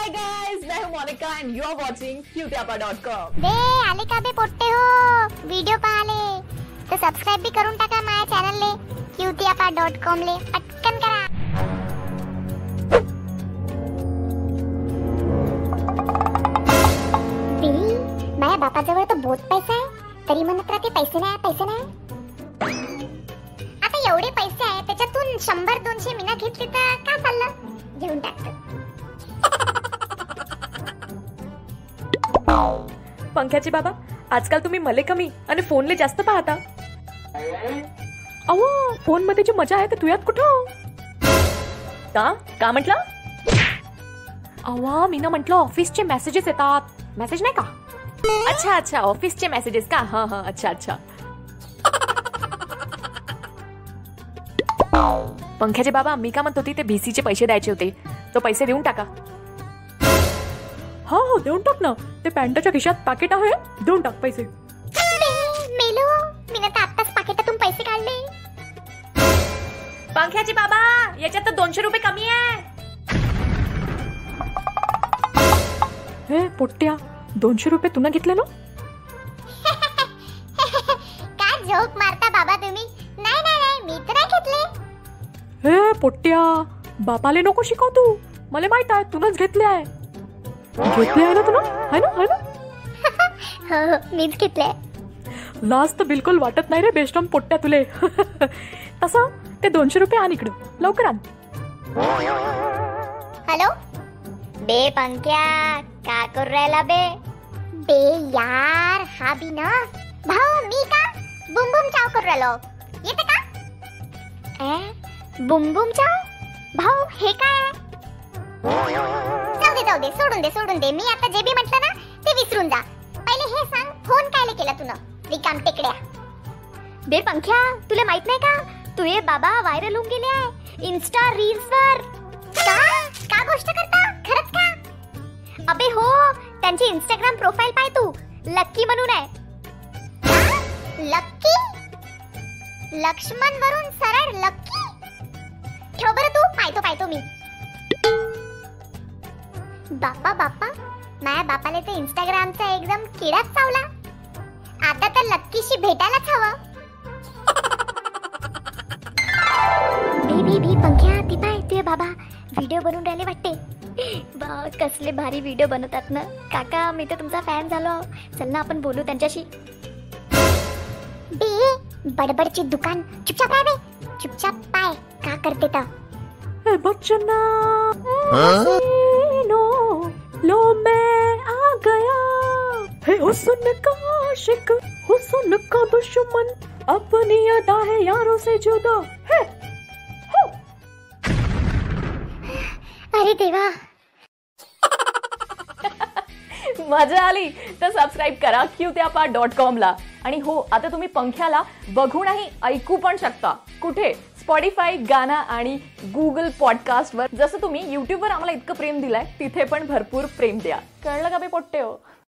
हाय guys मैं हूं Monika and you are watching cuteapa.com बे आले का बे पोट्टे हो? व्हिडिओ पाहाले तर सबस्क्राईब बी करून टाका माझ्या चॅनलले ले डॉट कॉम ले. पटकन करा. बे माझ्या बापाजवळ तर बहुत पैसा आहे. तरी म्हणत राहते पैसे नाही पैसे नाही. आता एवढे पैसे आहे त्याच्यातून शंभर दोनशे मिना घेतली तर का चाललं? घेऊन टाकतो. पंख्याचे बाबा आजकाल तुम्ही मले कमी आणि फोनले जास्त पाहता. अहो फोनमध्ये जी मजा आहे ते तुयात कुठं हो? का का म्हटलं? अवा मी ना म्हटलं ऑफिसचे मेसेजेस येतात. मेसेज नाही का? अच्छा अच्छा ऑफिसचे मेसेजेस का? हा हा अच्छा अच्छा. पंख्याचे बाबा मी का म्हणत होती ते भीसीचे पैसे द्यायचे होते. तो पैसे देऊन टाका. हो हो देऊन टाक ना. ते पॅन्टच्या खिशात पाकिट आहे देऊन टाक पैसे. मेलो मी तर आत्ताच पाकिटातून पैसे काढले. पंख्याची बाबा याच्यात तर दोनशे रुपये कमी आहे. हे पोट्ट्या दोनशे रुपये तुला घेतले ना? काय जोक मारता बाबा तुम्ही? नाही नाही नाही मी तर नाही घेतले. हे पोट्ट्या बापाले नको शिकव तू. मला माहीत आहे तुनच घेतले आहे. घेतले आहे ना तुला? आहे ना आहे ना? हो हो मीच घेतले. लाज तर बिलकुल वाटत नाही रे बेस्टम पोट्ट्या तुले. तसं ते दोनशे रुपये आण इकडं. लवकर आण. हॅलो? बे पंक्या का करू राहिला बे? बे यार हा बी ना. भाऊ मी का बुम बुम चाव करू राहिलो? येते का? ए बुम बुम चाव? भाऊ हे काय? जाऊ दे सोडून दे सोडून दे. मी आता जे बी म्हटलं ना ते विसरून जा. पहिले हे सांग फोन कायले केला तुला रिकाम टेकड्या. बे पंख्या तुला माहीत नाही का? तू ये बाबा व्हायरल होऊन गेले आहे. इन्स्टा रील्स वर. का? का गोष्ट करता? खरंच का? अबे हो त्यांची इंस्टाग्राम प्रोफाईल पाय तू. लक्की म्हणून आहे. लक्की लक्ष्मण वरून सरळ लक्की ठेव बरं तू. पाहतो पाहतो मी. बापा बापा माझ्या बापाला तर इंस्टाग्रामचा एकदम किडाच चावला. आता तर लक्कीशी भेटायलाच हवं. बी बी पंख्या ती पाय तुझे बाबा. व्हिडिओ बनवून राहिले वाटते. बा कसले भारी व्हिडिओ बनवतात ना. काका मी तर तुमचा फॅन झालो. चल ना आपण बोलू त्यांच्याशी. बे बडबडची दुकान. चुपचाप आहे बे. चुपचाप पाय. का करते तर? ए बच्चना हुस्न का आशिक? हुस्न का दुश्मन? अपनी अदा है यारों से जुदा। है? हो। अरे देवा। मजा आली। तर सबस्क्राईब करा क्यूत्यापा डॉट कॉम ला. आणि हो आता तुम्ही पंख्याला बघूनही ऐकू पण शकता. कुठे? स्पॉटीफाय गाना आणि गुगल पॉडकास्ट वर. जसं तुम्ही युट्यूबवर आम्हाला इतकं प्रेम दिलंय तिथे पण भरपूर प्रेम द्या. कळलं का बे पोट्टे हो?